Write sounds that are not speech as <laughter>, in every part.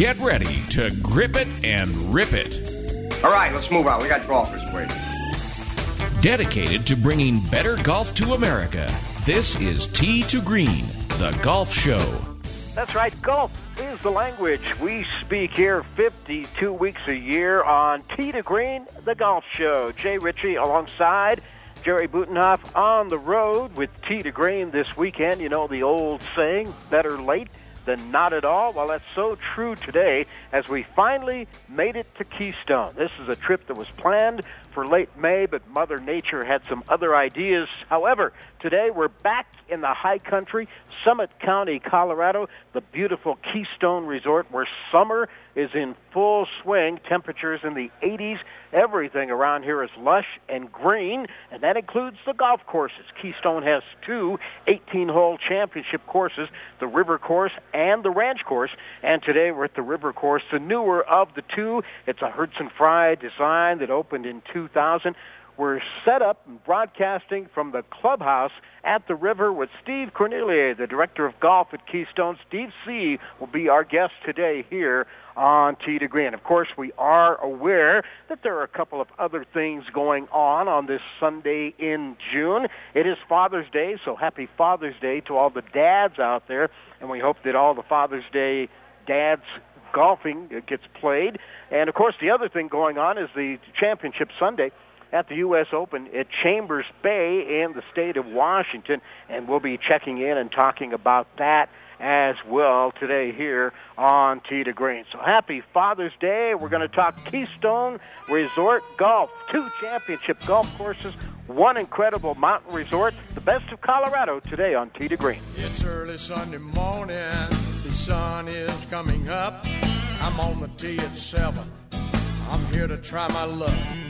Get ready to grip it and rip it. All right, let's move on. We got golfers waiting. Dedicated to bringing better golf to America, this is Tee to Green, the golf show. That's right, golf is the language we speak here 52 weeks a year on Tee to Green, the golf show. Jay Ritchie alongside Jerry Butenhoff on the road with Tee to Green this weekend. You know the old saying, better late than not at all. Well, that's so true today as we finally made it to Keystone. This is a trip that was planned for late May, but Mother Nature had some other ideas. However, today we're back in the high country, Summit County, Colorado, the beautiful Keystone Resort where summer is in full swing, temperatures in the 80s. Everything around here is lush and green, and that includes the golf courses. Keystone has two 18 hole championship courses, the River Course and the Ranch Course, and today we're at the River Course, the newer of the two. It's a Hurdzan Fry design that opened in 2000. We're set up and broadcasting from the clubhouse at the river with Steve Cornelier, the director of golf at Keystone. Steve C. will be our guest today here on Tee to Green. Of course, we are aware that there are a couple of other things going on on this Sunday in June. It is Father's Day, so happy Father's Day to all the dads out there, and we hope that all the Father's Day dads golfing gets played. And of course, the other thing going on is the Championship Sunday at the U.S. Open at Chambers Bay in the state of Washington, and we'll be checking in and talking about that as well today here on Tee to Green. So happy Father's Day. We're going to talk Keystone Resort Golf, two championship golf courses, one incredible mountain resort, the best of Colorado today on Tee to Green. It's early Sunday morning, the sun is coming up. I'm on the tee at 7. I'm here to try my luck.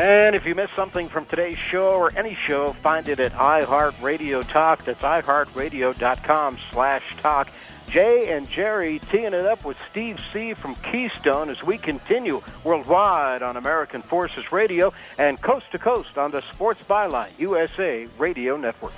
And if you missed something from today's show or any show, find it at iHeartRadio Talk. That's iHeartRadio.com slash talk. Jay and Jerry teeing it up with Steve C. from Keystone as we continue worldwide on American Forces Radio and coast to coast on the Sports Byline USA Radio Network.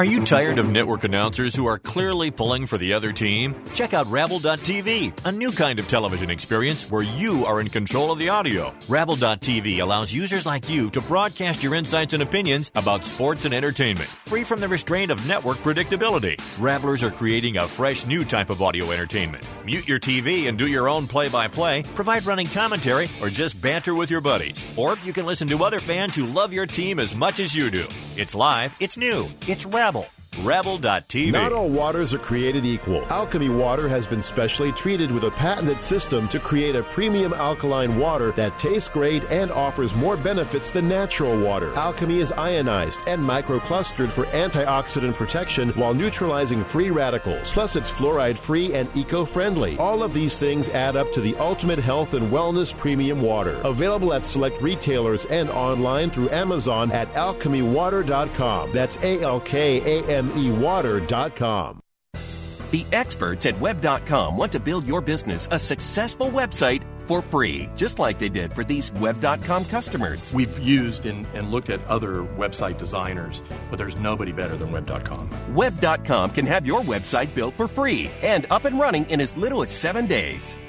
Are you tired of network announcers who are clearly pulling for the other team? Check out Rabble.tv, a new kind of television experience where you are in control of the audio. Rabble.tv allows users like you to broadcast your insights and opinions about sports and entertainment, free from the restraint of network predictability. Rabblers are creating a fresh new type of audio entertainment. Mute your TV and do your own play by play, provide running commentary, or just banter with your buddies. Or you can listen to other fans who love your team as much as you do. It's live, it's new, it's Rabble. Babbel. Rabble.tv. Not all waters are created equal. Alkame Water has been specially treated with a patented system to create a premium alkaline water that tastes great and offers more benefits than natural water. Alchemy is ionized and microclustered for antioxidant protection while neutralizing free radicals. Plus, it's fluoride free and eco friendly. All of these things add up to the ultimate health and wellness premium water. Available at select retailers and online through Amazon at alkamewater.com. That's A L K A M mewater.com. The experts at web.com want to build your business a successful website for free, just like they did for these web.com customers. We've used and, and, looked at other website designers, but there's nobody better than web.com. Web.com can have your website built for free and up and running in as little as seven days.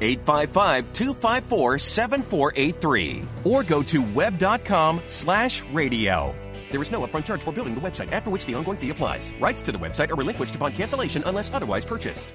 855 254 7483 or go to web.com slash radio. There is no upfront charge for building the website, after which the ongoing fee applies. Rights to the website are relinquished upon cancellation unless otherwise purchased.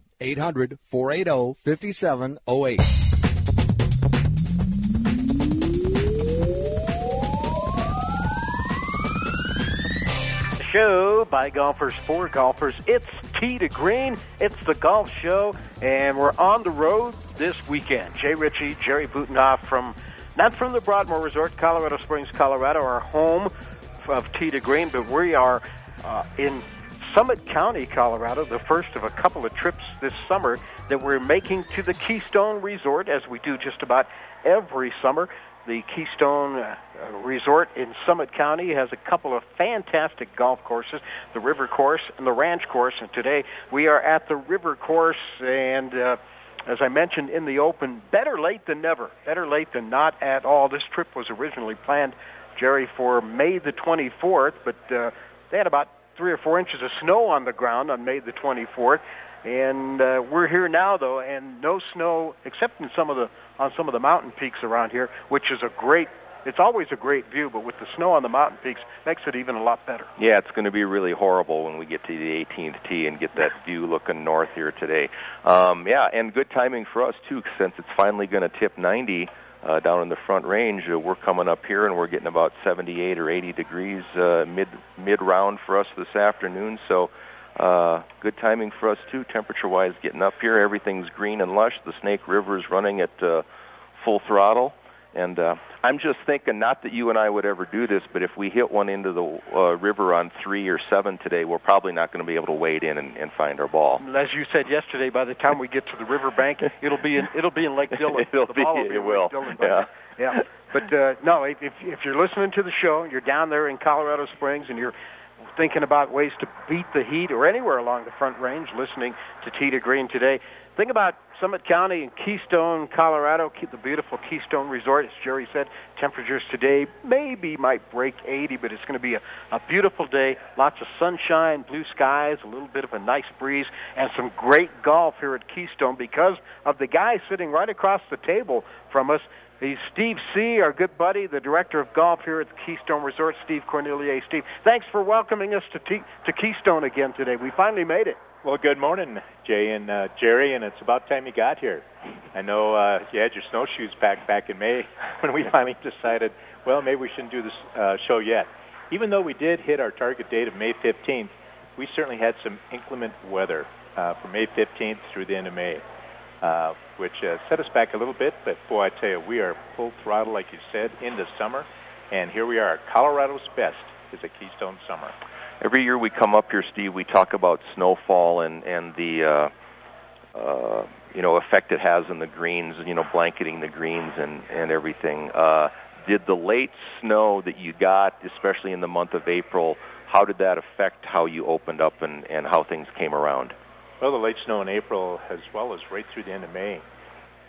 800 480 5708. show by golfers for golfers. It's Tee to Green. It's the golf show, and we're on the road this weekend. Jay Ritchie, Jerry Butenhoff from not from the Broadmoor Resort, Colorado Springs, Colorado, our home of Tee to Green, but we are uh, in Summit County, Colorado, the first of a couple of trips this summer that we're making to the Keystone Resort, as we do just about every summer. The Keystone uh, Resort in Summit County has a couple of fantastic golf courses, the River Course and the Ranch Course. And today we are at the River Course, and uh, as I mentioned in the open, better late than never. Better late than not at all. This trip was originally planned, Jerry, for May the 24th, but uh, they had about three or four inches of snow on the ground on May the 24th. And uh, we're here now, though, and no snow except in some of the on some of the mountain peaks around here, which is a great. It's always a great view, but with the snow on the mountain peaks, makes it even a lot better. Yeah, it's going to be really horrible when we get to the 18th tee and get that <laughs> view looking north here today. Um, yeah, and good timing for us too, since it's finally going to tip 90 uh, down in the front range. Uh, we're coming up here and we're getting about 78 or 80 degrees uh, mid mid round for us this afternoon. So uh, good timing for us too, temperature wise. Getting up here, everything's green and lush. The Snake River is running at uh, full throttle. And uh, I'm just thinking, not that you and I would ever do this, but if we hit one into the uh, river on three or seven today, we're probably not going to be able to wade in and, and find our ball. As you said yesterday, by the time we get to the riverbank, it'll be in it'll be in Lake Dillon. <laughs> it'll the be, ball will be it will. Dillon, yeah. yeah. But uh, no, if if you're listening to the show, you're down there in Colorado Springs, and you're thinking about ways to beat the heat, or anywhere along the Front Range, listening to to Green today. Think about Summit County and Keystone, Colorado. Keep the beautiful Keystone Resort. As Jerry said, temperatures today maybe might break 80, but it's going to be a, a beautiful day. Lots of sunshine, blue skies, a little bit of a nice breeze, and some great golf here at Keystone because of the guy sitting right across the table from us. He's Steve C., our good buddy, the director of golf here at the Keystone Resort, Steve Cornelier. Steve, thanks for welcoming us to, T- to Keystone again today. We finally made it. Well, good morning, Jay and uh, Jerry, and it's about time you got here. I know uh, you had your snowshoes packed back in May <laughs> when we finally decided, well, maybe we shouldn't do this uh, show yet. Even though we did hit our target date of May 15th, we certainly had some inclement weather uh, from May 15th through the end of May, uh, which uh, set us back a little bit. But boy, I tell you, we are full throttle, like you said, into summer, and here we are. Colorado's best is a Keystone summer every year we come up here, Steve, we talk about snowfall and and the uh, uh, you know effect it has on the greens, you know, blanketing the greens and and everything. Uh, did the late snow that you got, especially in the month of April, how did that affect how you opened up and and how things came around? Well, the late snow in April, as well as right through the end of May.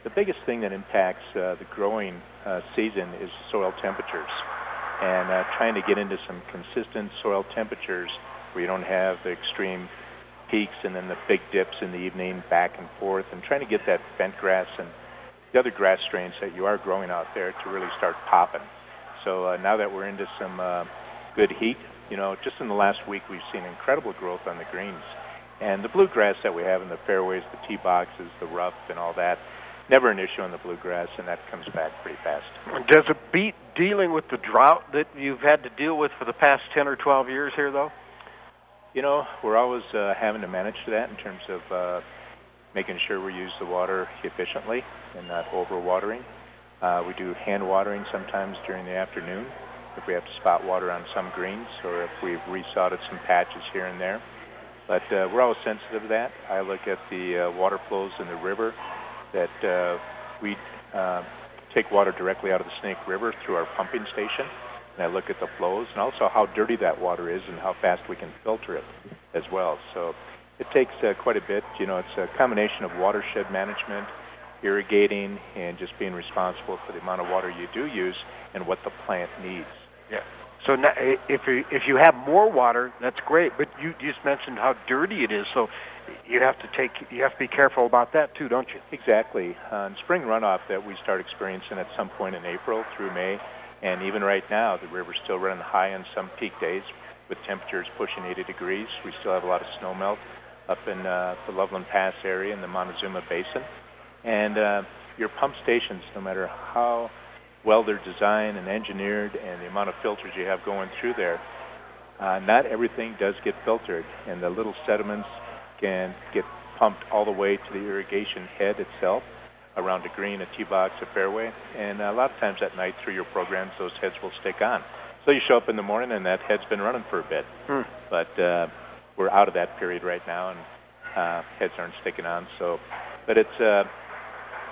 The biggest thing that impacts uh, the growing uh, season is soil temperatures and uh, trying to get into some consistent soil temperatures where you don't have the extreme peaks and then the big dips in the evening back and forth and trying to get that bent grass and the other grass strains that you are growing out there to really start popping. So uh, now that we're into some uh, good heat, you know, just in the last week we've seen incredible growth on the greens. And the bluegrass that we have in the fairways, the tee boxes, the rough, and all that, never an issue on the bluegrass, and that comes back pretty fast. Does it beat dealing with the drought that you've had to deal with for the past 10 or 12 years here, though? You know, we're always uh, having to manage that in terms of uh, making sure we use the water efficiently. and not overwatering. Uh, we do hand watering sometimes during the afternoon if we have to spot water on some greens or if we've resodded some patches here and there. But uh, we're always sensitive to that. I look at the uh, water flows in the river that uh, we uh, take water directly out of the Snake River through our pumping station. And I look at the flows and also how dirty that water is and how fast we can filter it as well. So it takes uh, quite a bit. You know, it's a combination of watershed management, irrigating, and just being responsible for the amount of water you do use and what the plant needs. Yeah. So now, if you, if you have more water, that's great. But you just mentioned how dirty it is, so you have to take you have to be careful about that too, don't you? Exactly. Uh, spring runoff that we start experiencing at some point in April through May, and even right now, the river's still running high on some peak days with temperatures pushing 80 degrees. We still have a lot of snow melt up in uh, the Loveland Pass area in the Montezuma Basin, and uh, your pump stations, no matter how well they're designed and engineered, and the amount of filters you have going through there, uh, not everything does get filtered, and the little sediments can get pumped all the way to the irrigation head itself around a green, a tee box, a fairway, and a lot of times at night through your programs, those heads will stick on. So you show up in the morning and that head's been running for a bit, hmm. but uh, we're out of that period right now, and uh, heads aren't sticking on. So, but it's uh,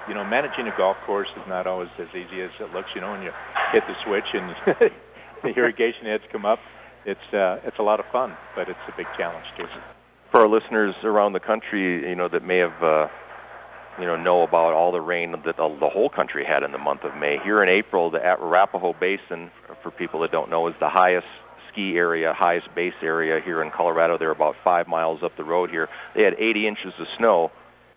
you know, managing a golf course is not always as easy as it looks. You know, when you hit the switch and <laughs> the irrigation heads come up, it's uh, it's a lot of fun, but it's a big challenge too. For our listeners around the country, you know, that may have. Uh you know know about all the rain that the, the whole country had in the month of May. Here in April, the Arapahoe Basin, for people that don't know, is the highest ski area, highest base area here in Colorado. They're about five miles up the road here. They had 80 inches of snow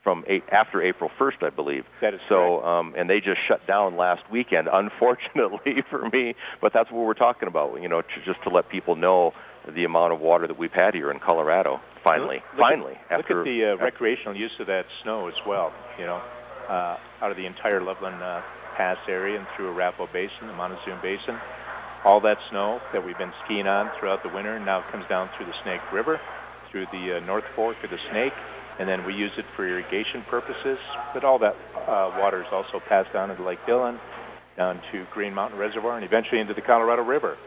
from eight, after April 1st, I believe. That is so, um, and they just shut down last weekend, <laughs> unfortunately <laughs> for me. But that's what we're talking about, you know, to, just to let people know the amount of water that we've had here in Colorado. Finally, look finally, at, after look at the uh, recreational use of that snow as well. You know, uh, out of the entire Loveland uh, Pass area and through Arapahoe Basin, the Montezuma Basin, all that snow that we've been skiing on throughout the winter now comes down through the Snake River, through the uh, North Fork of the Snake, and then we use it for irrigation purposes. But all that uh, water is also passed down into Lake Dillon, down to Green Mountain Reservoir, and eventually into the Colorado River.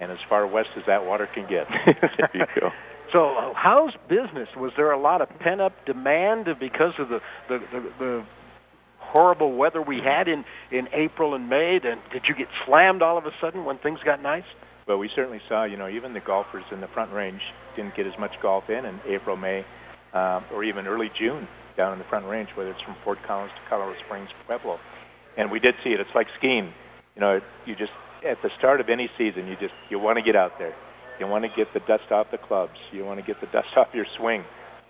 And as far west as that water can get. <laughs> there you go. So, uh, how's business? Was there a lot of pent up demand because of the the, the the horrible weather we had in in April and May? Then did you get slammed all of a sudden when things got nice? Well, we certainly saw. You know, even the golfers in the Front Range didn't get as much golf in in April, May, uh, or even early June down in the Front Range, whether it's from Fort Collins to Colorado Springs, Pueblo. And we did see it. It's like skiing. You know, you just at the start of any season, you just you want to get out there. You want to get the dust off the clubs. You want to get the <laughs> dust off your swing,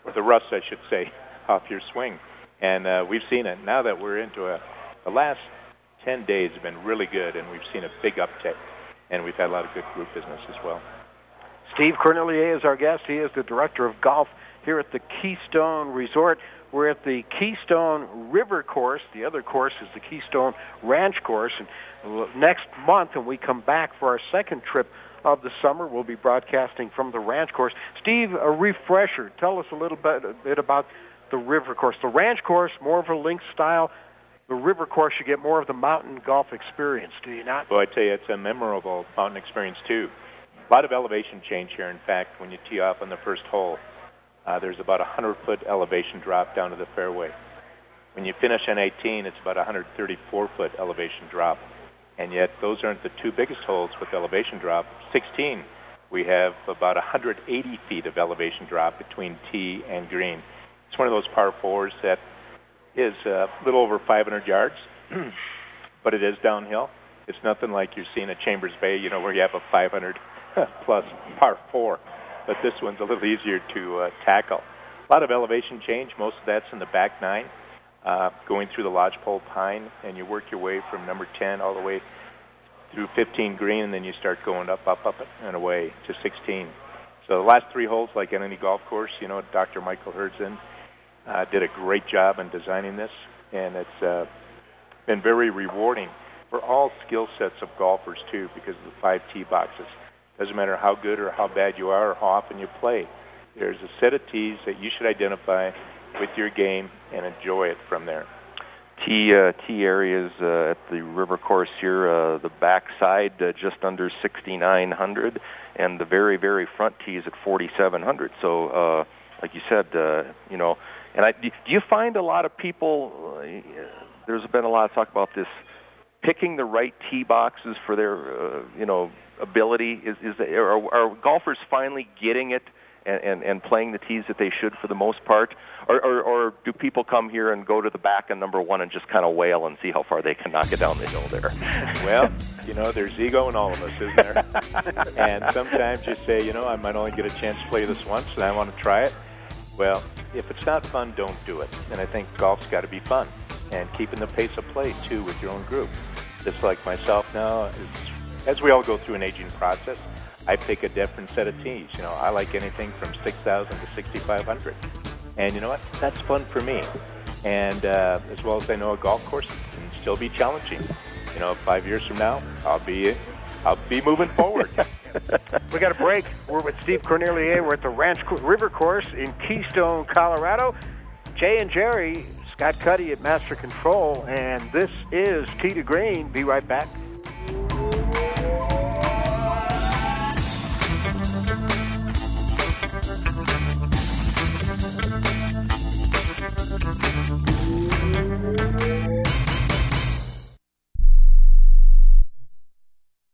or the rust, I should say, <laughs> off your swing. And uh, we've seen it now that we're into a. The last ten days have been really good, and we've seen a big uptick, and we've had a lot of good group business as well. Steve Cornelier is our guest. He is the director of golf here at the Keystone Resort. We're at the Keystone River Course. The other course is the Keystone Ranch Course. And uh, next month, when we come back for our second trip of the summer, we'll be broadcasting from the Ranch Course. Steve, a refresher. Tell us a little bit, a bit about the River Course. The Ranch Course, more of a link style. The River Course, you get more of the mountain golf experience, do you not? Well, I tell you, it's a memorable mountain experience too. A lot of elevation change here. In fact, when you tee off on the first hole, uh, there's about a 100 foot elevation drop down to the fairway. When you finish on 18, it's about a 134 foot elevation drop. And yet, those aren't the two biggest holes with elevation drop. 16, we have about 180 feet of elevation drop between tee and green. It's one of those par fours that is a little over 500 yards, <clears throat> but it is downhill. It's nothing like you're seeing at Chambers Bay, you know, where you have a 500 <laughs> plus par four but this one's a little easier to uh, tackle. A lot of elevation change. Most of that's in the back nine, uh, going through the lodgepole pine, and you work your way from number 10 all the way through 15 green, and then you start going up, up, up, and away to 16. So the last three holes, like at any golf course, you know, Dr. Michael Hurdzan uh, did a great job in designing this, and it's uh, been very rewarding for all skill sets of golfers too, because of the five tee boxes. Doesn't matter how good or how bad you are or how often you play. There's a set of tees that you should identify with your game and enjoy it from there. tee uh, tee areas uh, at the river course here. Uh, the backside uh, just under 6,900, and the very very front tee is at 4,700. So, uh, like you said, uh, you know, and I do you find a lot of people? Uh, there's been a lot of talk about this picking the right tee boxes for their uh, you know ability. Is is are, are golfers finally getting it? and, and, and playing the tees that they should for the most part? Or, or, or do people come here and go to the back of number one and just kind of wail and see how far they can knock it down the hill there? <laughs> well, you know, there's ego in all of us, isn't there? <laughs> and sometimes you say, you know, I might only get a chance to play this once and I want to try it. Well, if it's not fun, don't do it. And I think golf's got to be fun and keeping the pace of play, too, with your own group. Just like myself now, as we all go through an aging process, I pick a different set of tees. You know, I like anything from 6,000 to 6,500. And you know what? That's fun for me. And uh, as well as I know a golf course can still be challenging. You know, five years from now, I'll be I'll be moving forward. <laughs> we got a break. We're with Steve Cornelier. We're at the Ranch River Course in Keystone, Colorado. Jay and Jerry, Scott Cuddy at Master Control, and this is Tee to Green. Be right back.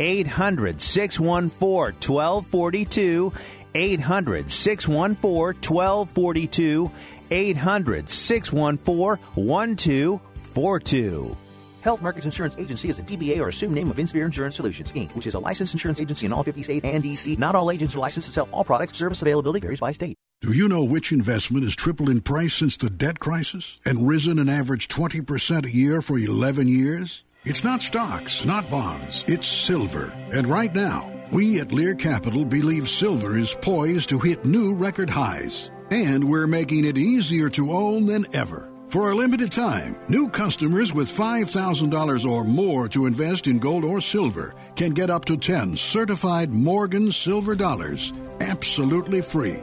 800 614 1242. 800 614 1242. 800 614 1242. Health Markets Insurance Agency is a DBA or assumed name of Insphere Insurance Solutions, Inc., which is a licensed insurance agency in all 50 states and DC. Not all agents are licensed to sell all products. Service availability varies by state. Do you know which investment has tripled in price since the debt crisis and risen an average 20% a year for 11 years? It's not stocks, not bonds, it's silver. And right now, we at Lear Capital believe silver is poised to hit new record highs. And we're making it easier to own than ever. For a limited time, new customers with $5,000 or more to invest in gold or silver can get up to 10 certified Morgan silver dollars absolutely free.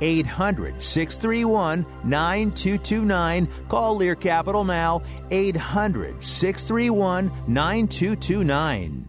800 631 9229. Call Lear Capital now. 800 631 9229.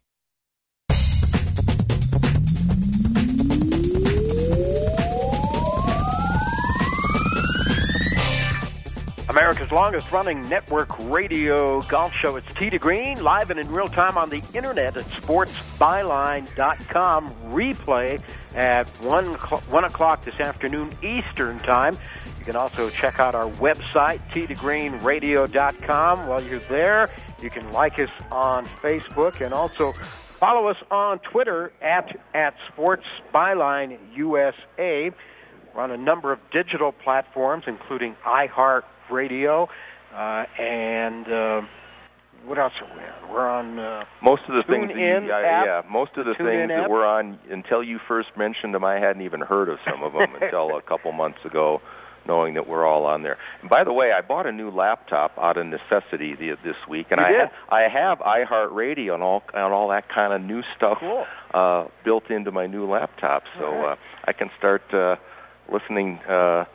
America's longest running network radio golf show. It's Tee to Green, live and in real time on the internet at sportsbyline.com. Replay at 1, 1 o'clock this afternoon Eastern Time. You can also check out our website, t2greenradio.com. While you're there, you can like us on Facebook and also follow us on Twitter at, at Sports USA. We're on a number of digital platforms, including iHeartRadio uh, and uh, what else are we on? We're on uh, most of the things. That you, app, yeah, most of the Tune things that app. we're on. Until you first mentioned them, I hadn't even heard of some of them <laughs> until a couple months ago. Knowing that we're all on there. And by the way, I bought a new laptop out of necessity the, this week, and You I did? I have iHeartRadio and all and all that kind of new stuff Cool. uh, built into my new laptop, so right. uh, I can start uh, listening uh,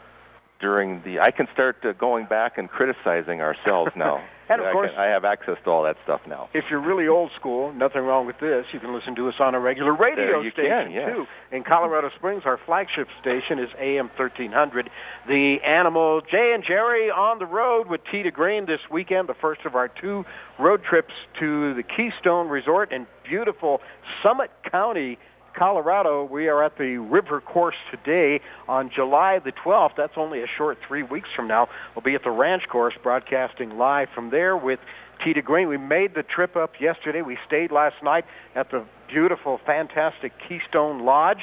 during the. I can start uh, going back and criticizing ourselves <laughs> now. And of I course- can, I have access to all that stuff now. If you're really old school, nothing wrong with this. You can listen to us on a regular radio There you station can, yes. too. In Colorado Springs, our flagship station is AM 1300. The Animal Jay and Jerry on the road with Tee to Green this weekend, the first of our two road trips to the Keystone Resort in beautiful Summit County. Colorado, we are at the river course today on July the 12th. That's only a short three weeks from now. We'll be at the ranch course broadcasting live from there with Tee to Green. We made the trip up yesterday. We stayed last night at the beautiful, fantastic Keystone Lodge.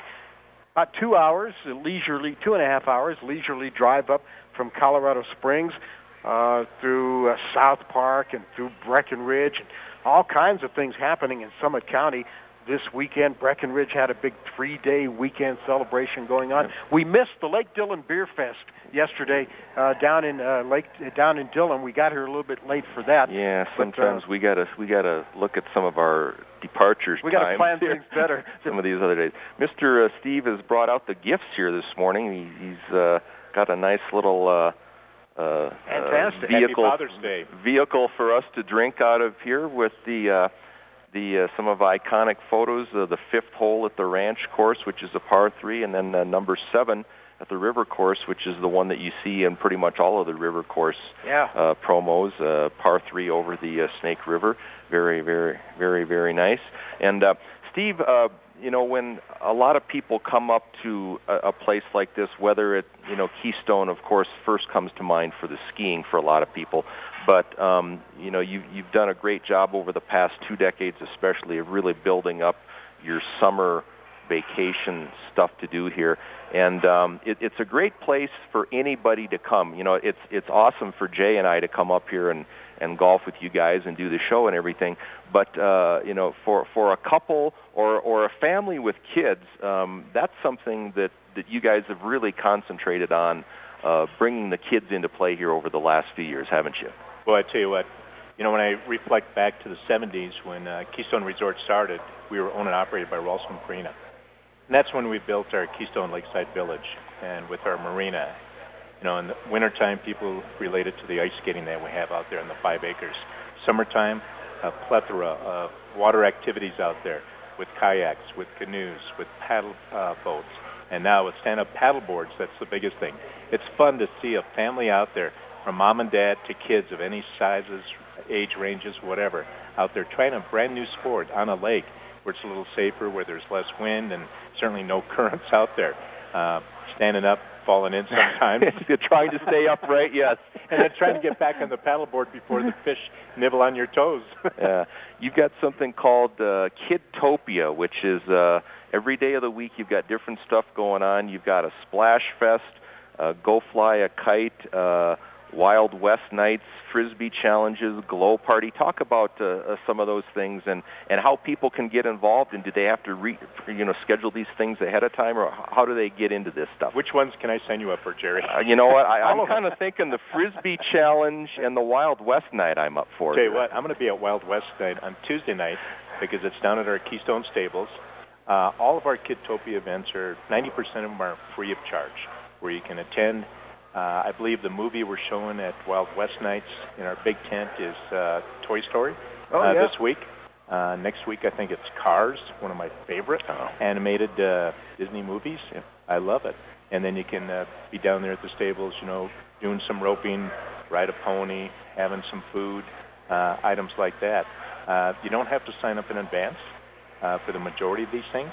About two hours, leisurely, two and a half hours, leisurely drive up from Colorado Springs uh, through uh, South Park and through Breckenridge and all kinds of things happening in Summit County this weekend. Breckenridge had a big three-day weekend celebration going on. We missed the Lake Dillon Beer Fest yesterday uh, down in uh, Lake down in Dillon. We got here a little bit late for that. Yeah, But, uh, sometimes we gotta we gotta look at some of our departures. We gotta plan here. things better. <laughs> some of these other days. Mister uh, Steve has brought out the gifts here this morning. He, he's uh, got a nice little uh, uh, Fantastic. uh, vehicle Day. vehicle for us to drink out of here with the. Uh, the uh, some of iconic photos of the fifth hole at the ranch course, which is a par three, and then uh, number seven at the river course, which is the one that you see in pretty much all of the river course Yeah. uh, promos. Uh, par three over the uh, Snake River, very, very, very, very nice. And uh, Steve, uh, you know, when a lot of people come up to a, a place like this, whether it, you know, Keystone, of course, first comes to mind for the skiing for a lot of people. But um, you know, you, you've done a great job over the past two decades, especially of really building up your summer vacation stuff to do here, and um, it, it's a great place for anybody to come. You know, it's it's awesome for Jay and I to come up here and and golf with you guys and do the show and everything. But uh, you know, for for a couple or or a family with kids, um, that's something that that you guys have really concentrated on. Uh, bringing the kids into play here over the last few years, haven't you? Well, I tell you what, you know, when I reflect back to the 70s when uh, Keystone Resort started, we were owned and operated by Ralston Purina. And that's when we built our Keystone Lakeside Village and with our marina. You know, in the wintertime, people relate it to the ice skating that we have out there in the five acres. Summertime, a plethora of water activities out there with kayaks, with canoes, with paddle uh, boats, and now with stand-up paddle boards. That's the biggest thing. It's fun to see a family out there, from mom and dad to kids of any sizes, age ranges, whatever, out there trying a brand new sport on a lake where it's a little safer, where there's less wind and certainly no <laughs> currents out there. Uh, standing up, falling in sometimes. <laughs> Trying to stay upright, yes. and then trying to get back on the paddleboard before the fish nibble on your toes. <laughs> uh, you've got something called uh, Kidtopia, which is uh, every day of the week you've got different stuff going on. You've got a splash fest, uh, go fly a kite, uh, Wild West nights, frisbee challenges, glow party. Talk about uh, uh, some of those things and and how people can get involved. And do they have to re, you know schedule these things ahead of time, or how do they get into this stuff? Which ones can I sign you up for, Jerry? Uh, you know what? I, I'm kind of thinking the frisbee challenge and the Wild West night. I'm up for. Tell you what, I'm going to be at Wild West night on Tuesday night because it's down at our Keystone Stables. Uh, all of our Kidtopia events are 90% of them are free of charge, where you can attend. Uh, I believe the movie we're showing at Wild West nights in our big tent is uh, Toy Story Oh, uh, yeah. this week. Uh, next week, I think it's Cars, one of my favorite Oh. animated uh, Disney movies. I love it. And then you can uh, be down there at the stables, you know, doing some roping, ride a pony, having some food, uh, items like that. Uh, you don't have to sign up in advance uh, for the majority of these things.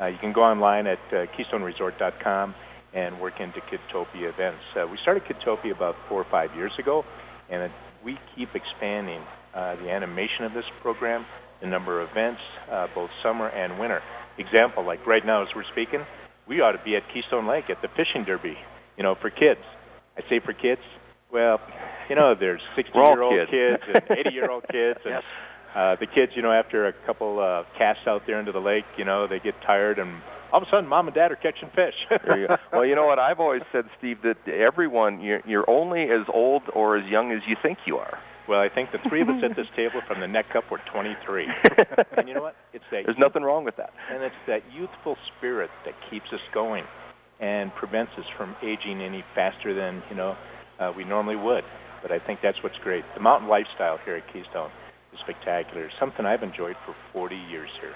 Uh, you can go online at uh, KeystoneResort.com and work into Kidtopia events. Uh, we started Kidtopia about four or five years ago, and it, we keep expanding uh, the animation of this program, the number of events, uh, both summer and winter. Example, like right now as we're speaking, we ought to be at Keystone Lake at the fishing derby, you know, for kids. I say for kids, well, you know, there's <laughs> 60 year old kids. kids and <laughs> 80 year old kids, and Yes. uh, the kids, you know, after a couple uh, casts out there into the lake, you know, they get tired, and all of a sudden, mom and dad are catching fish. <laughs> There you go. Well, you know what I've always said, Steve, that everyone you're, you're only as old or as young as you think you are. Well, I think the three of us at this table from the neck up were 23. <laughs> and you know what? It's that There's nothing wrong with that. and it's that youthful spirit that keeps us going and prevents us from aging any faster than you know uh, we normally would. But I think that's what's great. The mountain lifestyle here at Keystone is spectacular. Something I've enjoyed for 40 years here.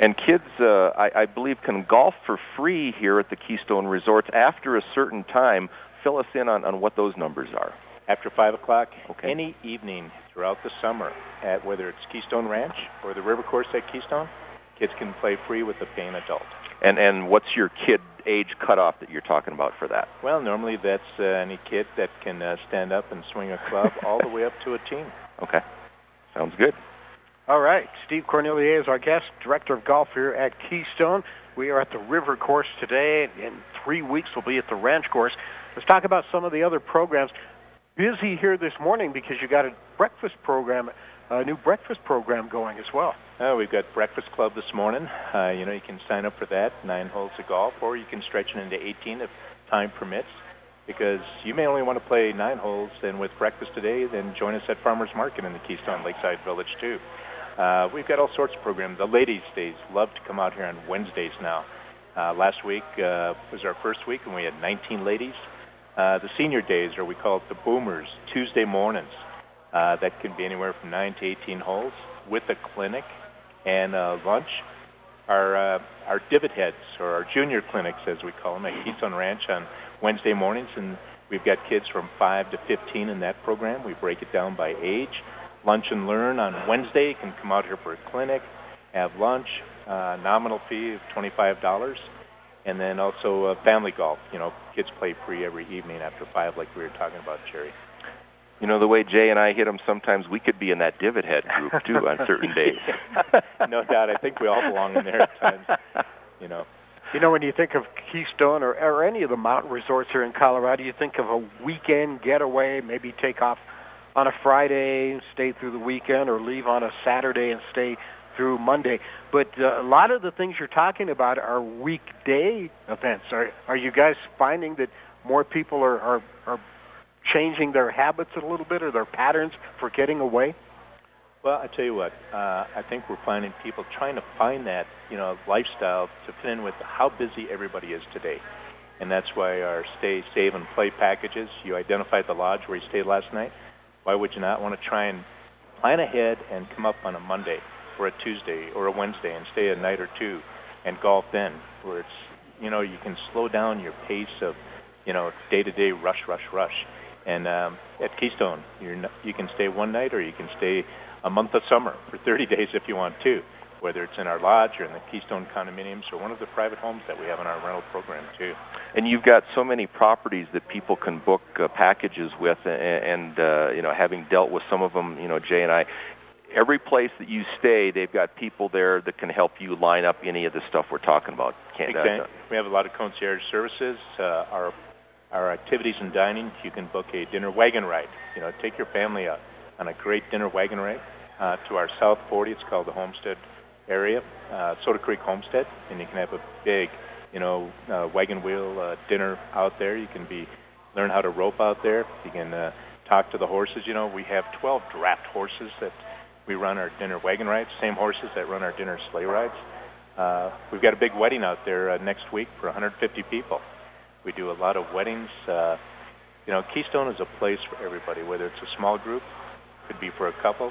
And kids, uh, I, I believe, can golf for free here at the Keystone Resorts after a certain time. Fill us in on, on what those numbers are. After five o'clock, Okay. any evening throughout the summer, at whether it's Keystone Ranch or the River Course at Keystone, kids can play free with a paying adult. And and what's your kid age cutoff that you're talking about for that? Well, normally that's uh, any kid that can uh, stand up and swing a club all the way up to a teen. Okay, sounds good. All right. Steve Cornelier is our guest, director of golf here at Keystone. We are at the River Course today. In three weeks, we'll be at the Ranch Course. Let's talk about some of the other programs. Busy here this morning because you got a breakfast program, a new breakfast program going as well. Uh, we've got Breakfast Club this morning. Uh, you know, you can sign up for that, nine holes of golf, or you can stretch it into 18 if time permits. Because you may only want to play nine holes, and with breakfast today, then join us at Farmers Market in the Keystone Lakeside Village too. Uh, we've got all sorts of programs. The ladies' days love to come out here on Wednesdays now. Uh, last week uh, was our first week, and we had 19 ladies. Uh, the senior days, or we call it the Boomers, Tuesday mornings. Uh, that can be anywhere from 9 to 18 holes with a clinic and uh, lunch. Our uh, our divot heads, or our junior clinics, as we call them, at Keystone Ranch on Wednesday mornings, and we've got kids from 5 to 15 in that program. We break it down by age. Lunch and learn on Wednesday. You can come out here for a clinic, have lunch, uh, nominal fee of $25, and then also uh, family golf. You know, kids play free every evening after 5, like we were talking about, Jerry. You know the way Jay and I hit them. Sometimes we could be in that divot head group too on certain <laughs> days. <laughs> no doubt. I think we all belong in there at times. You know. You know, when you think of Keystone or, or any of the mountain resorts here in Colorado, you think of a weekend getaway, maybe take off on a Friday, and stay through the weekend, or leave on a Saturday and stay through Monday. But uh, a lot of the things you're talking about are weekday events. Are are you guys finding that more people are are, are changing their habits a little bit or their patterns for getting away? Well, I tell you what, uh, I think we're finding people trying to find that you know lifestyle to fit in with how busy everybody is today, and that's why our stay, save, and play packages. You identified the lodge where you stayed last night. Why would you not want to try and plan ahead and come up on a Monday or a Tuesday or a Wednesday and stay a night or two and golf then, where it's you know you can slow down your pace of you know day to day rush, rush, rush. And um, at Keystone, you're n- you can stay one night or you can stay a month of summer for 30 <laughs> days if you want to, whether it's in our lodge or in the Keystone condominiums or one of the private homes that we have in our rental program too. And you've got so many properties that people can book uh, packages with, and, and uh, you know, having dealt with some of them, you know, Jay and I, every place that you stay, they've got people there that can help you line up any of the stuff we're talking about. Can't, uh, We have a lot of concierge services. Uh, our our activities and dining, you can book a dinner wagon ride. You know, take your family out on a great dinner wagon ride uh, to our South 40. It's called the Homestead area, uh, Soda Creek Homestead, and you can have a big, you know, uh, wagon wheel uh, dinner out there. You can be learn how to rope out there. You can uh, talk to the horses. You know, we have 12 draft horses that we run our dinner wagon rides. Same horses that run our dinner sleigh rides. Uh, we've got a big wedding out there uh, next week for 150 people. We do a lot of weddings. Uh, you know, Keystone is a place for everybody, whether it's a small group, could be for a couple.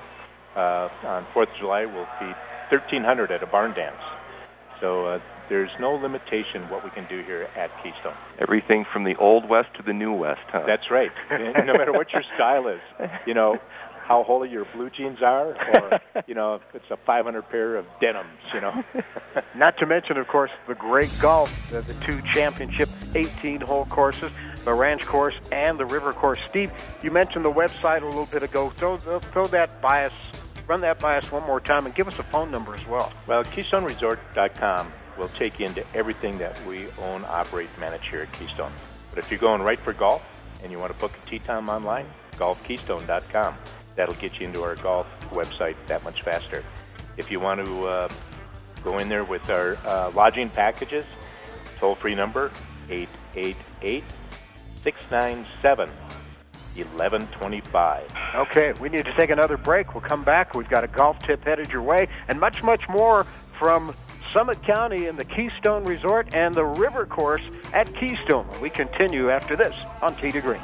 Uh, on Fourth of July, we'll feed 1,300 at a barn dance. So uh, there's no limitation what we can do here at Keystone. Everything from the old west to the new west, huh? That's right. <laughs> no matter what your style is, you know, how holy your blue jeans are, or <laughs> you know, if it's a 500 pair of denims. You know. <laughs> Not to mention, of course, the great golf, the, the two championship 18-hole courses, the ranch course and the river course. Steve, you mentioned the website a little bit ago. Throw, throw that by us, run that by us one more time, and give us a phone number as well. Well, KeystoneResort.com will take you into everything that we own, operate, manage here at Keystone. But if you're going right for golf and you want to book a tee time online, golfkeystone.com. That'll get you into our golf website that much faster. If you want to uh, go in there with our uh, lodging packages, toll free number 888 697 1125. Okay, we need to take another break. We'll come back. We've got a golf tip headed your way and much, much more from Summit County and the Keystone Resort and the River Course at Keystone. We continue after this on Tee to Green.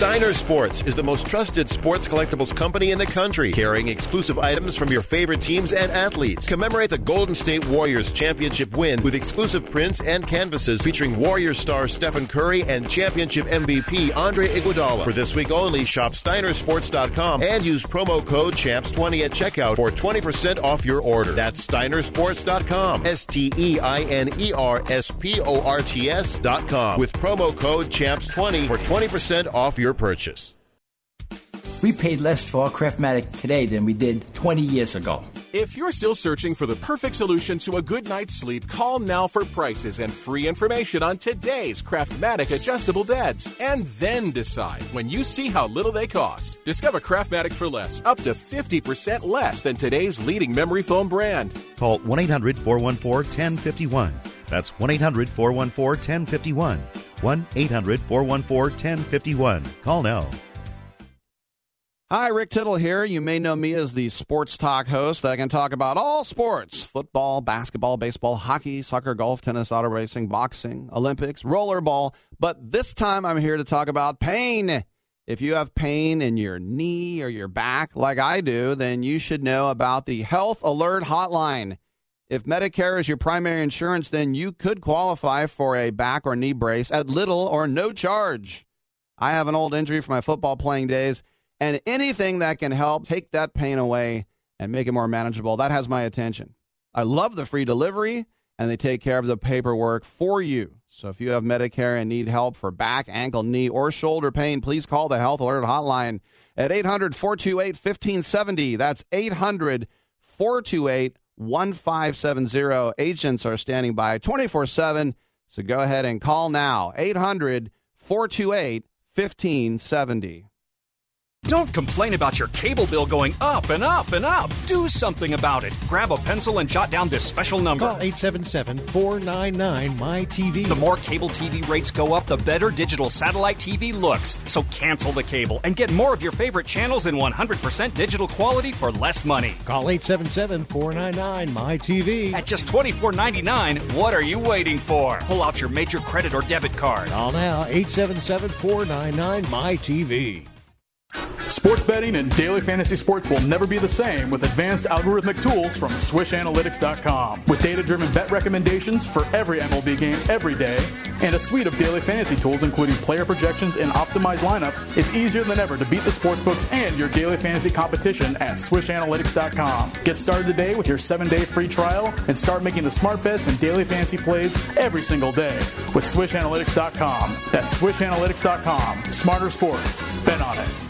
Steiner Sports is the most trusted sports collectibles company in the country, carrying exclusive items from your favorite teams and athletes. Commemorate the Golden State Warriors championship win with exclusive prints and canvases featuring Warriors star Stephen Curry and championship MVP Andre Iguodala. For this week only, shop steinersports.com and use promo code CHAMPS20 at checkout for 20% off your order. That's steinersports.com. S T E I N E R S P O R T S.com with promo code CHAMPS20 for 20% off your purchase. We paid less for our Craftmatic today than we did 20 years ago. If you're still searching for the perfect solution to a good night's sleep, call now for prices and free information on today's Craftmatic adjustable beds. And then decide when you see how little they cost. Discover Craftmatic for less, up to 50% less than today's leading memory foam brand. Call 1 800 414 1051. That's 1 800 414 1051. 1 800 414 1051. Call now. Hi, Rick Tittle here. You may know me as the sports talk host that can talk about all sports football, basketball, baseball, hockey, soccer, golf, tennis, auto racing, boxing, Olympics, rollerball. But this time I'm here to talk about pain. If you have pain in your knee or your back, like I do, then you should know about the Health Alert Hotline. If Medicare is your primary insurance, then you could qualify for a back or knee brace at little or no charge. I have an old injury from my football playing days and anything that can help take that pain away and make it more manageable, that has my attention. I love the free delivery, and they take care of the paperwork for you. So if you have Medicare and need help for back, ankle, knee, or shoulder pain, please call the Health Alert Hotline at 800 428 1570. That's 800 428 1570. Agents are standing by 24 7. So go ahead and call now 800 428 1570. Don't complain about your cable bill going up and up and up. Do something about it. Grab a pencil and jot down this special number. Call 877 499 MyTV. The more cable TV rates go up, the better digital satellite TV looks. So cancel the cable and get more of your favorite channels in 100% digital quality for less money. Call 877 499 MyTV. At just $24.99, what are you waiting for? Pull out your major credit or debit card. Call now 877 499 MyTV. Sports betting and daily fantasy sports will never be the same with advanced algorithmic tools from SwishAnalytics.com. With data driven bet recommendations for every MLB game every day and a suite of daily fantasy tools including player projections and optimized lineups, it's easier than ever to beat the sportsbooks and your daily fantasy competition at SwishAnalytics.com. Get started today with your seven day free trial and start making the smart bets and daily fantasy plays every single day with SwishAnalytics.com. That's SwishAnalytics.com. Smarter sports. Bet on it.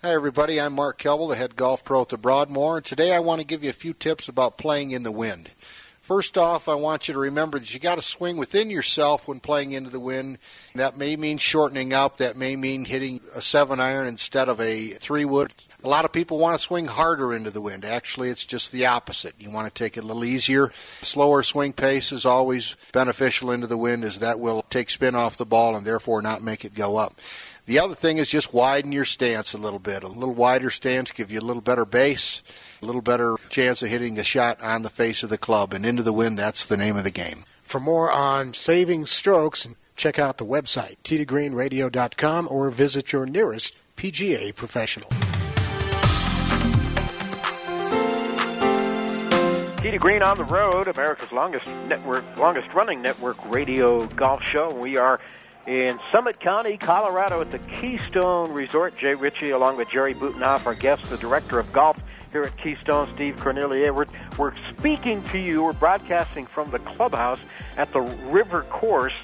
Hi, everybody. I'm Mark Kelble, the head golf pro at the Broadmoor. And today I want to give you a few tips about playing in the wind. First off, I want you to remember that you got to swing within yourself when playing into the wind. That may mean shortening up. That may mean hitting a seven iron instead of a three wood. A lot of people want to swing harder into the wind. Actually, it's just the opposite. You want to take it a little easier. Slower swing pace is always beneficial into the wind as that will take spin off the ball and therefore not make it go up. The other thing is just widen your stance a little bit. A little wider stance give you a little better base, a little better chance of hitting a shot on the face of the club and into the wind. That's the name of the game. For more on saving strokes, check out the website tgreenradio.com or visit your nearest PGA professional. Tee to Green on the road, America's longest network, longest running network radio golf show. We are in Summit County, Colorado, at the Keystone Resort. Jay Ritchie, along with Jerry Butenhoff, our guest, the director of golf here at Keystone, Steve Cornelier. We're, we're speaking to you. We're broadcasting from the clubhouse at the River Course.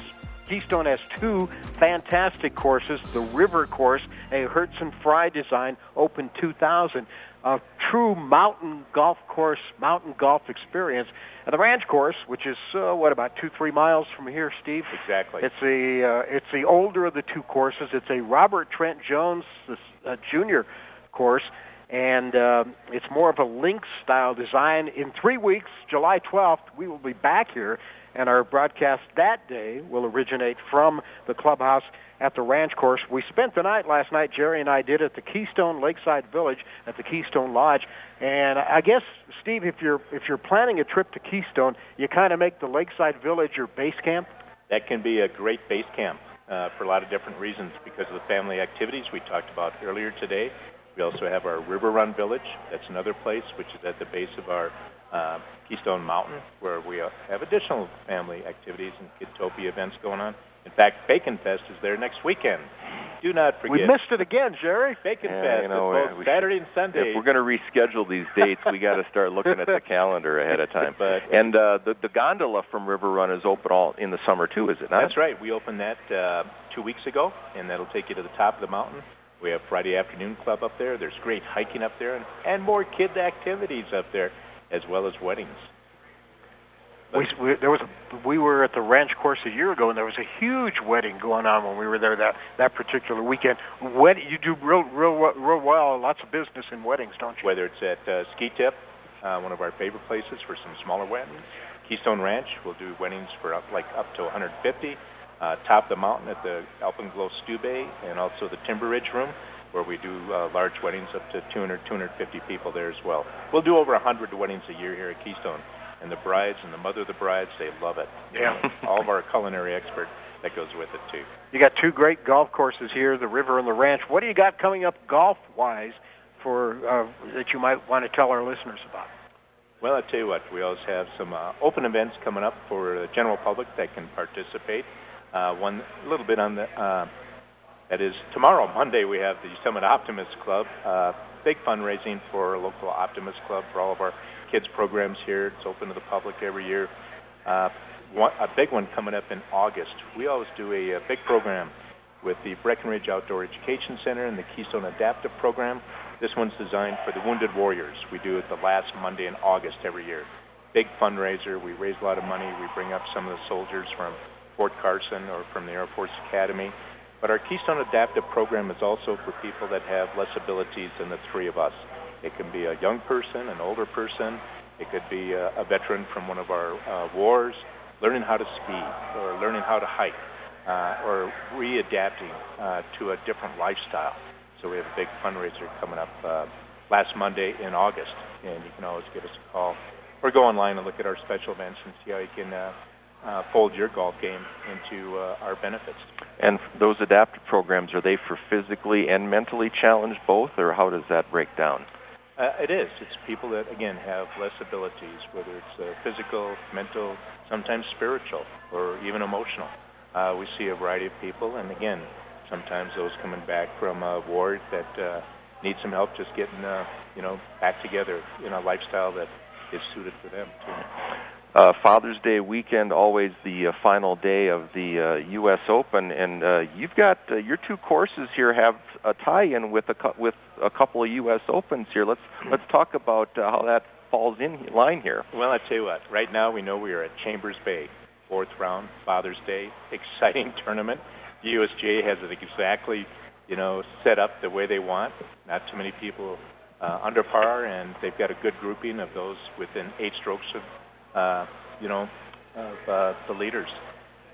Keystone has two fantastic courses. The River Course, a Hurdzan Fry design, Open 2000 a true mountain golf course, mountain golf experience. And the ranch course, which is uh, what about two, three miles from here, Steve? Exactly. It's the uh, it's the older of the two courses. It's a Robert Trent Jones uh, Junior course, and uh, it's more of a links style design. In three weeks, July 12th, we will be back here, and our broadcast that day will originate from the clubhouse at the ranch course. We spent the night last night. Jerry and I did at the Keystone Lakeside Village at the Keystone Lodge. And I guess Steve, if you're if you're planning a trip to Keystone, you kind of make the Lakeside Village your base camp. That can be a great base camp uh, for a lot of different reasons because of the family activities we talked about earlier today. We also have our River Run Village. That's another place which is at the base of our uh, Keystone Mountain, where we uh, have additional family activities and Kidtopia events going on. In fact, Bacon Fest is there next weekend. Do not forget. We missed it again, Jerry. Bacon Yeah, Fest you know, both we Saturday and Sunday. If we're going to reschedule these dates, we got to start looking at the <laughs> calendar ahead of time. But- and uh, the the gondola from River Run is open all in the summer too, is it not? That's right. We opened that uh, two weeks ago, and that'll take you to the top of the mountain. We have Friday afternoon club up there. There's great hiking up there, and, and more kid activities up there, as well as weddings. We, we there was a, we were at the ranch course a year ago, and there was a huge wedding going on when we were there that that particular weekend. Wed- you do real real real well, lots of business in weddings, don't you? Whether it's at uh, Ski Tip, uh, one of our favorite places for some smaller weddings, Keystone Ranch, we'll do weddings for up, like up to 150. Uh, top the mountain at the Alpenglow Stube, and also the Timber Ridge Room, where we do uh, large weddings up to 200, 250 people there as well. We'll do over 100 weddings a year here at Keystone, and the brides and the mother of the brides, they love it. Yeah. <laughs> All of our culinary expert that goes with it too. You got two great golf courses here, the river and the ranch. What do you got coming up golf wise for uh, that you might want to tell our listeners about? Well, I tell you what, we always have some uh, open events coming up for the general public that can participate. Uh, one a little bit on the uh, that is tomorrow, Monday, we have the Summit Optimist Club, uh, big fundraising for a local Optimist Club for all of our kids programs here. It's open to the public every year. Uh, one, a big one coming up in August. We always do a, a big program with the Breckenridge Outdoor Education Center and the Keystone Adaptive Program. This one's designed for the Wounded Warriors. We do it the last Monday in August every year. Big fundraiser. We raise a lot of money. We bring up some of the soldiers from Fort Carson or from the Air Force Academy. But our Keystone Adaptive Program is also for people that have less abilities than the three of us. It can be a young person, an older person. It could be a, a veteran from one of our uh, wars, learning how to ski or learning how to hike uh, or readapting uh, to a different lifestyle. So we have a big fundraiser coming up uh, last Monday in August, and you can always give us a call or go online and look at our special events and see how you can uh, uh, fold your golf game into uh, our benefits. And those adaptive programs are they for physically and mentally challenged both, or how does that break down? Uh, it is. It's people that again have less abilities, whether it's uh, physical, mental, sometimes spiritual, or even emotional. Uh, we see a variety of people, and again, sometimes those coming back from a war that uh, need some help just getting, uh, you know, back together in a lifestyle that is suited for them too. Uh, Father's Day weekend, always the uh, final day of the uh, U.S. Open, and uh, you've got uh, your two courses here have a tie-in with a cu- with a couple of U.S. Opens here. Let's let's talk about uh, how that falls in line here. Well, I tell you what. Right now, we know we are at Chambers Bay, fourth round, Father's Day, exciting <laughs> tournament. The USGA has it exactly, you know, set up the way they want. Not too many people uh, under par, and they've got a good grouping of those within eight strokes of, uh, you know, of uh, the leaders.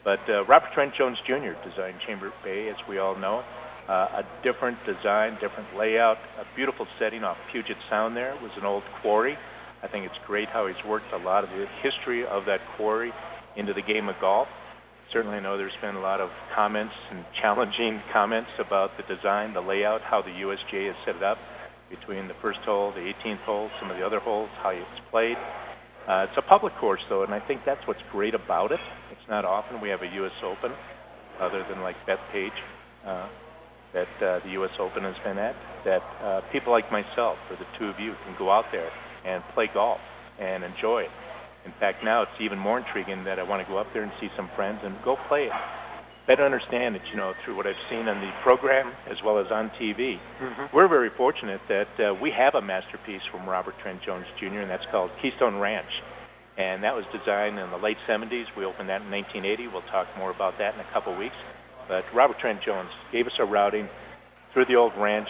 But uh, Robert Trent Jones Jr. designed Chambers Bay, as we all know. Uh, a different design, different layout, a beautiful setting off Puget Sound there. It was an old quarry. I think it's great how he's worked a lot of the history of that quarry into the game of golf. Certainly, I know there's been a lot of comments and challenging <laughs> comments about the design, the layout, how the USGA has set it up between the first hole, the 18th hole, some of the other holes, how it's played. It's a public course, though, and I think that's what's great about it. It's not often we have a U.S. Open, other than like Bethpage, uh, that uh, the U.S. Open has been at, that uh, people like myself or the two of you can go out there and play golf and enjoy it. In fact, now it's even more intriguing that I want to go up there and see some friends and go play it. Better understand it, you know, through what I've seen on the program as well as on TV. Mm-hmm. We're very fortunate that uh, we have a masterpiece from Robert Trent Jones Jr., and that's called Keystone Ranch. And that was designed in the late 70s. We opened that in 1980. We'll talk more about that in a couple weeks. But Robert Trent Jones gave us a routing through the old ranch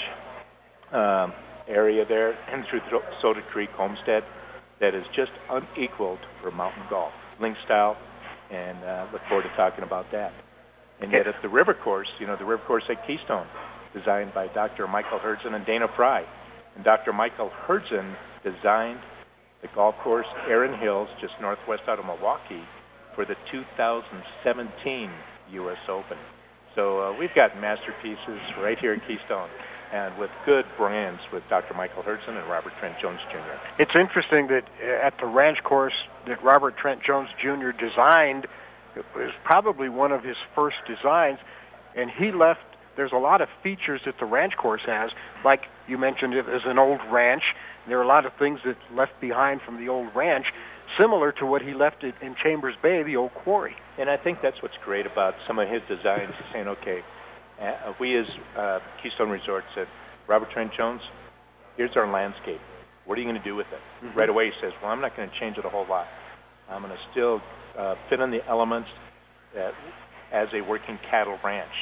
um, area there and through Soda Creek Homestead that is just unequaled for mountain golf, link style, and uh, look forward to talking about that. And yet at the river course, you know, the river course at Keystone, designed by Dr. Michael Hurdzan and Dana Fry. And Dr. Michael Hurdzan designed the golf course Erin Hills, just northwest out of Milwaukee, for the 2017 U.S. Open. So uh, we've got masterpieces right here at Keystone and with good brands with Dr. Michael Hurdzan and Robert Trent Jones Jr. It's interesting that uh, at the ranch course that Robert Trent Jones Jr. designed, it was probably one of his first designs, and he left. There's a lot of features that the ranch course has, like you mentioned, it as an old ranch. There are a lot of things that left behind from the old ranch, similar to what he left it in Chambers Bay, the old quarry. And I think that's what's great about some of his designs. saying, okay, uh, we as uh, Keystone Resort said, Robert Trent Jones, here's our landscape. What are you going to do with it? Mm-hmm. Right away, he says, well, I'm not going to change it a whole lot. I'm going to still uh, fit in the elements that, as a working cattle ranch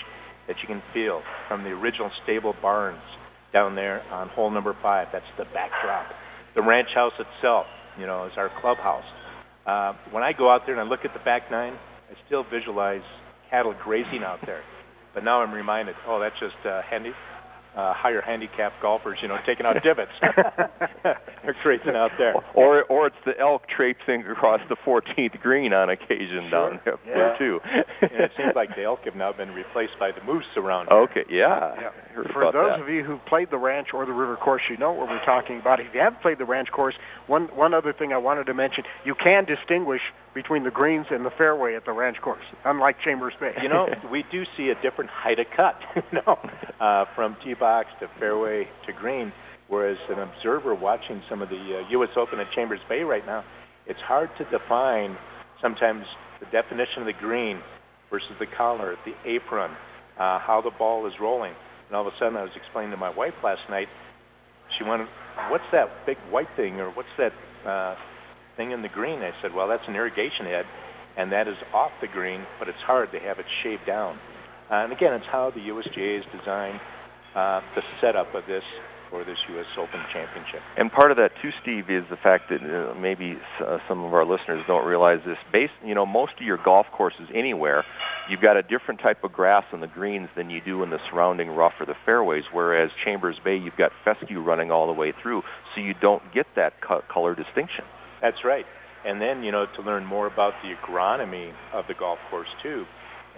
that you can feel from the original stable barns down there on hole number five. That's the backdrop. The ranch house itself, you know, is our clubhouse. Uh, when I go out there and I look at the back nine, I still visualize cattle grazing out there. But now I'm reminded, oh, that's just uh, handy, uh, higher handicap golfers, you know, taking out divots. <laughs> <laughs> They're grazing out there. Or or it's the elk traipsing across the 14th green on occasion down there Yeah. too. and it seems like the elk have now been replaced by the moose around. Okay, yeah. Yeah. For those that. of you who've played the ranch or the river course, you know what we're talking about. If you haven't played the ranch course, one one other thing I wanted to mention: you can distinguish between the greens and the fairway at the ranch course, unlike Chambers Bay. You know, <laughs> we do see a different height of cut, you know, uh, from tee box to fairway to green. Whereas an observer watching some of the uh, U.S. Open at Chambers Bay right now, it's hard to define sometimes the definition of the green versus the collar, the apron, uh, how the ball is rolling. And all of a sudden, I was explaining to my wife last night. She wanted, "What's that big white thing, or what's that uh, thing in the green?" I said, "Well, that's an irrigation head, and that is off the green, but it's hard to have it shaved down." Uh, and again, it's how the USGA has designed uh, the setup of this for this U.S. Open Championship. And part of that too, Steve, is the fact that uh, maybe s- uh, some of our listeners don't realize this. Base, you know, most of your golf courses anywhere, you've got a different type of grass on the greens than you do in the surrounding rough or the fairways. Whereas Chambers Bay, you've got fescue running all the way through, so you don't get that co- color distinction. That's right. And then, you know, to learn more about the agronomy of the golf course, too.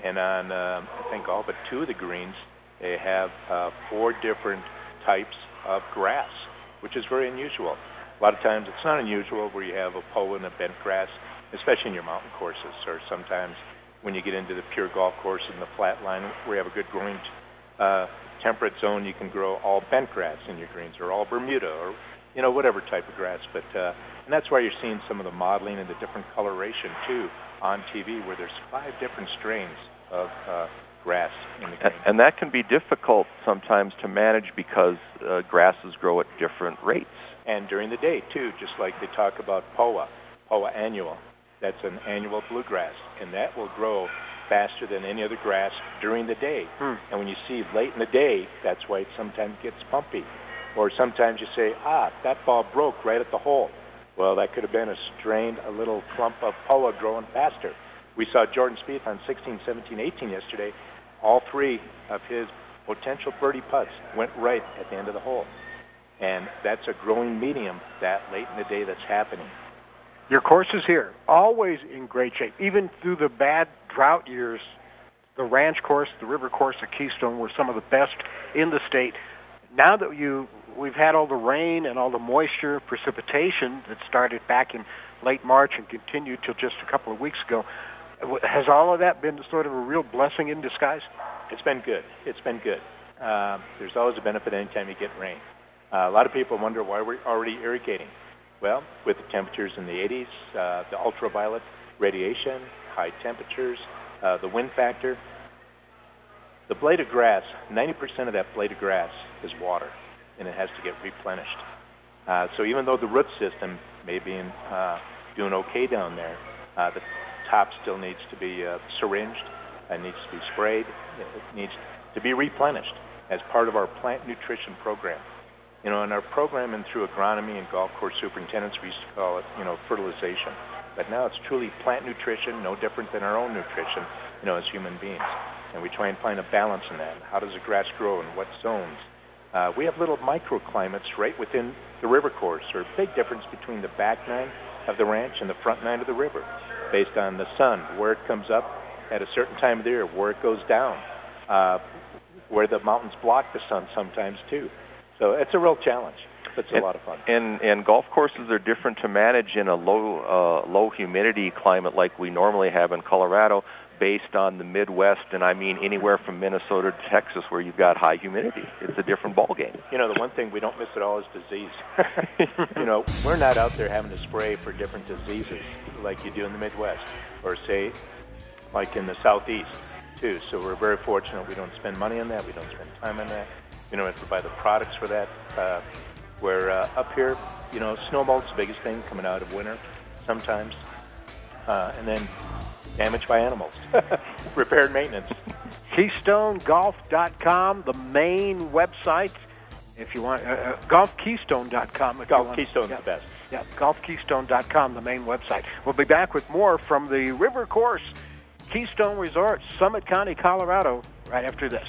And on, uh, I think, all but two of the greens, they have uh, four different types of grass, which is very unusual. A lot of times it's not unusual where you have a poa and a bent grass, especially in your mountain courses, or sometimes when you get into the pure golf course in the flat line where you have a good growing uh, temperate zone, you can grow all bent grass in your greens, or all Bermuda, or you know, whatever type of grass. But uh, and that's why you're seeing some of the modeling and the different coloration too on TV, where there's five different strains of uh, grass in the and that can be difficult sometimes to manage because uh, grasses grow at different rates. And during the day too, just like they talk about poa, poa annual. That's an annual bluegrass, and that will grow faster than any other grass during the day. Hmm. And when you see late in the day, that's why it sometimes gets bumpy. Or sometimes you say, ah, that ball broke right at the hole. Well, that could have been a strained, a little clump of poa growing faster. We saw Jordan Spieth on 16, 17, 18 yesterday. All three of his potential birdie putts went right at the end of the hole. And that's a growing medium that late in the day that's happening. Your course is here, always in great shape. Even through the bad drought years, the ranch course, the river course at Keystone were some of the best in the state. Now that you we've had all the rain and all the moisture, precipitation that started back in late March and continued till just a couple of weeks ago, has all of that been sort of a real blessing in disguise? It's been good. It's been good. Um, there's always a benefit anytime you get rain. Uh, a lot of people wonder why we're already irrigating. Well, with the temperatures in the 80s, uh, the ultraviolet radiation, high temperatures, uh, the wind factor, the blade of grass, 90% of that blade of grass is water, and it has to get replenished. Uh, so even though the root system may be in, uh, doing okay down there, uh, the top still needs to be uh, syringed, and needs to be sprayed, it needs to be replenished as part of our plant nutrition program. You know, in our program and through agronomy and golf course superintendents, we used to call it, you know, fertilization. But now it's truly plant nutrition, no different than our own nutrition, you know, as human beings. And we try and find a balance in that. How does the grass grow in what zones? Uh, we have little microclimates right within the river course. There's a big difference between the back nine of the ranch and the front nine of the river, based on the sun, where it comes up at a certain time of the year, where it goes down, uh, where the mountains block the sun sometimes too. So it's a real challenge. It's a and, lot of fun. And and golf courses are different to manage in a low uh, low humidity climate like we normally have in Colorado, based on the Midwest, and I mean anywhere from Minnesota to Texas, where you've got high humidity. It's a different ball game. You know, the one thing we don't miss at all is disease. <laughs> you know, we're not out there having to spray for different diseases like you do in the Midwest, or say, like in the Southeast too. So we're very fortunate. We don't spend money on that. We don't spend time on that. We don't have to buy the products for that. Uh, where uh, up here, you know, snow mold's the biggest thing coming out of winter sometimes, uh, and then damage by animals, <laughs> repair and maintenance. KeystoneGolf.com, the main website. If you want, uh, uh, GolfKeystone.com. If Golf want. Keystone's yeah. the best. Yeah, GolfKeystone.com, the main website. We'll be back with more from the River Course Keystone Resort, Summit County, Colorado, right after this.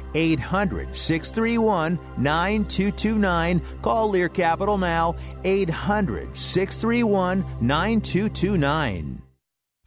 800 631 9229. Call Lear Capital now. 800 631 9229.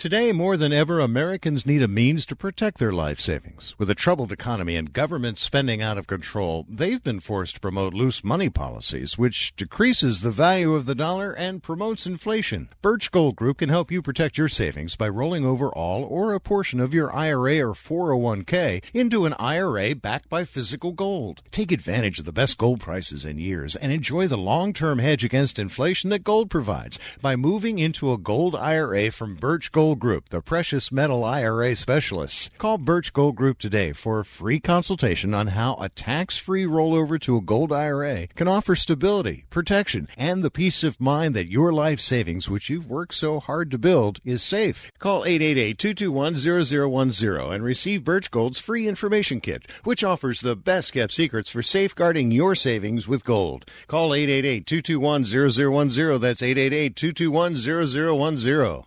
Today, more than ever, Americans need a means to protect their life savings. With a troubled economy and government spending out of control, they've been forced to promote loose money policies, which decreases the value of the dollar and promotes inflation. Birch Gold Group can help you protect your savings by rolling over all or a portion of your IRA or 401k into an IRA backed by physical gold. Take advantage of the best gold prices in years and enjoy the long-term hedge against inflation that gold provides by moving into a gold IRA from Birch Gold Group, the precious metal IRA specialists. Call Birch Gold Group today for a free consultation on how a tax-free rollover to a gold IRA can offer stability, protection, and the peace of mind that your life savings, which you've worked so hard to build, is safe. Call 888-221-0010 and receive Birch Gold's free information kit, which offers the best kept secrets for safeguarding your savings with gold. Call 888-221-0010. That's 888-221-0010.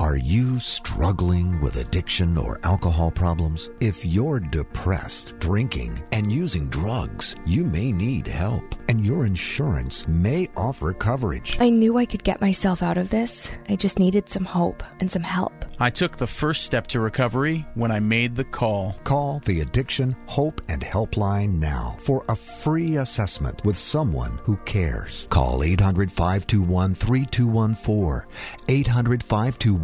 Are you struggling with addiction or alcohol problems? If you're depressed, drinking, and using drugs, you may need help, and your insurance may offer coverage. I knew I could get myself out of this. I just needed some hope and some help. I took the first step to recovery when I made the call. Call the Addiction Hope and Helpline now for a free assessment with someone who cares. Call 800 521 3214. 800 521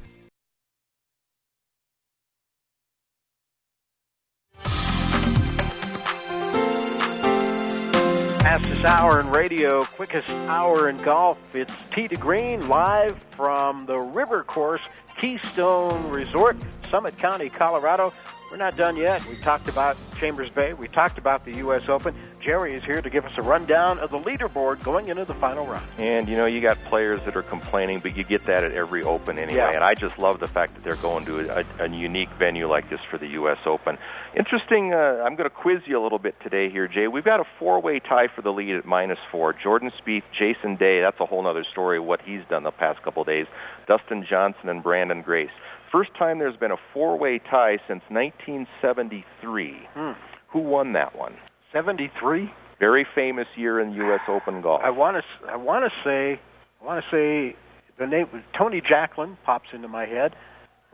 Fastest hour in radio, quickest hour in golf. It's Tee to Green live from the River Course Keystone Resort, Summit County, Colorado. We're not done yet. We talked about Chambers Bay. We talked about the U.S. Open. Jerry is here to give us a rundown of the leaderboard going into the final round. And you know, you got players that are complaining, but you get that at every Open anyway. Yeah. And I just love the fact that they're going to a, a unique venue like this for the U.S. Open. Interesting. Uh, I'm going to quiz you a little bit today here, Jay. We've got a four-way tie for the lead at minus four. Jordan Spieth, Jason Day. That's a whole other story. What he's done the past couple days. Dustin Johnson and Branden Grace. First time there's been a four-way tie since 1973. Hmm. Who won that one? 73. Very famous year in U.S. Open golf. I want to. I want to say. I want to say the name Tony Jacklin pops into my head,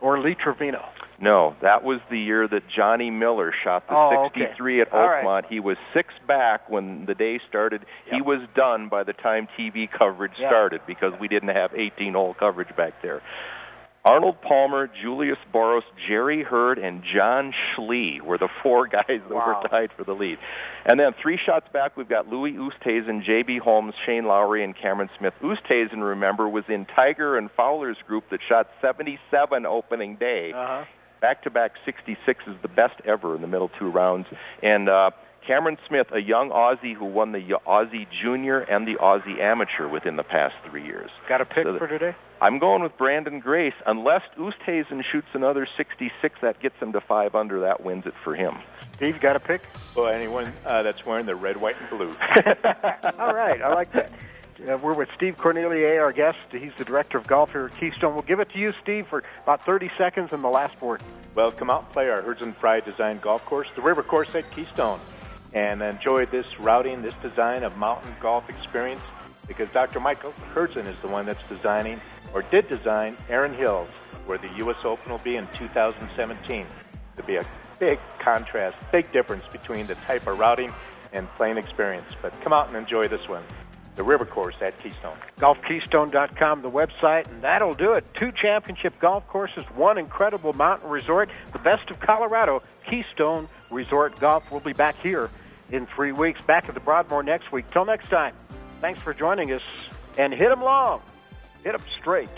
or Lee Trevino. No, that was the year that Johnny Miller shot the Oh, okay. 63 at All right. Oakmont. He was six back when the day started. He was done by the time TV coverage Yeah. started because we didn't have 18 hole coverage back there. Arnold Palmer, Julius Boros, Jerry Heard, and John Schlee were the four <laughs> guys that Wow. were tied for the lead. And then three shots back, we've got Louis Oosthuizen, J.B. Holmes, Shane Lowry, and Cameron Smith. Oosthuizen, remember, was in Tiger and Fowler's group that shot 77 opening day. Uh-huh. Back to back 66 is the best ever in the middle two rounds. And uh, Cameron Smith, a young Aussie who won the Aussie Junior and the Aussie Amateur within the past three years. Got a pick So the- for today? I'm going with Branden Grace. Unless Oosthuizen shoots another 66, that gets him to five under. That wins it for him. Steve, got a pick? Well, anyone uh, that's wearing the red, white, and blue. <laughs> All right, I like that. Uh, we're with Steve Cornelier, our guest. He's the director of golf here at Keystone. We'll give it to you, Steve, for about 30 seconds in the last board. Well, come out and play our Hurdzan Fry designed golf course, the River Course at Keystone, and enjoy this routing, this design of mountain golf experience because Dr. Michael Hurdzan is the one that's designing or did design Erin Hills, where the U.S. Open will be in 2017. There'll be a big contrast, big difference between the type of routing and playing experience. But come out and enjoy this one, the River Course at Keystone. GolfKeystone.com, the website, and that'll do it. Two championship golf courses, one incredible mountain resort, the best of Colorado, Keystone Resort Golf. We'll be back here in three weeks, back at the Broadmoor next week. Till next time, thanks for joining us, and hit 'em long, hit 'em straight.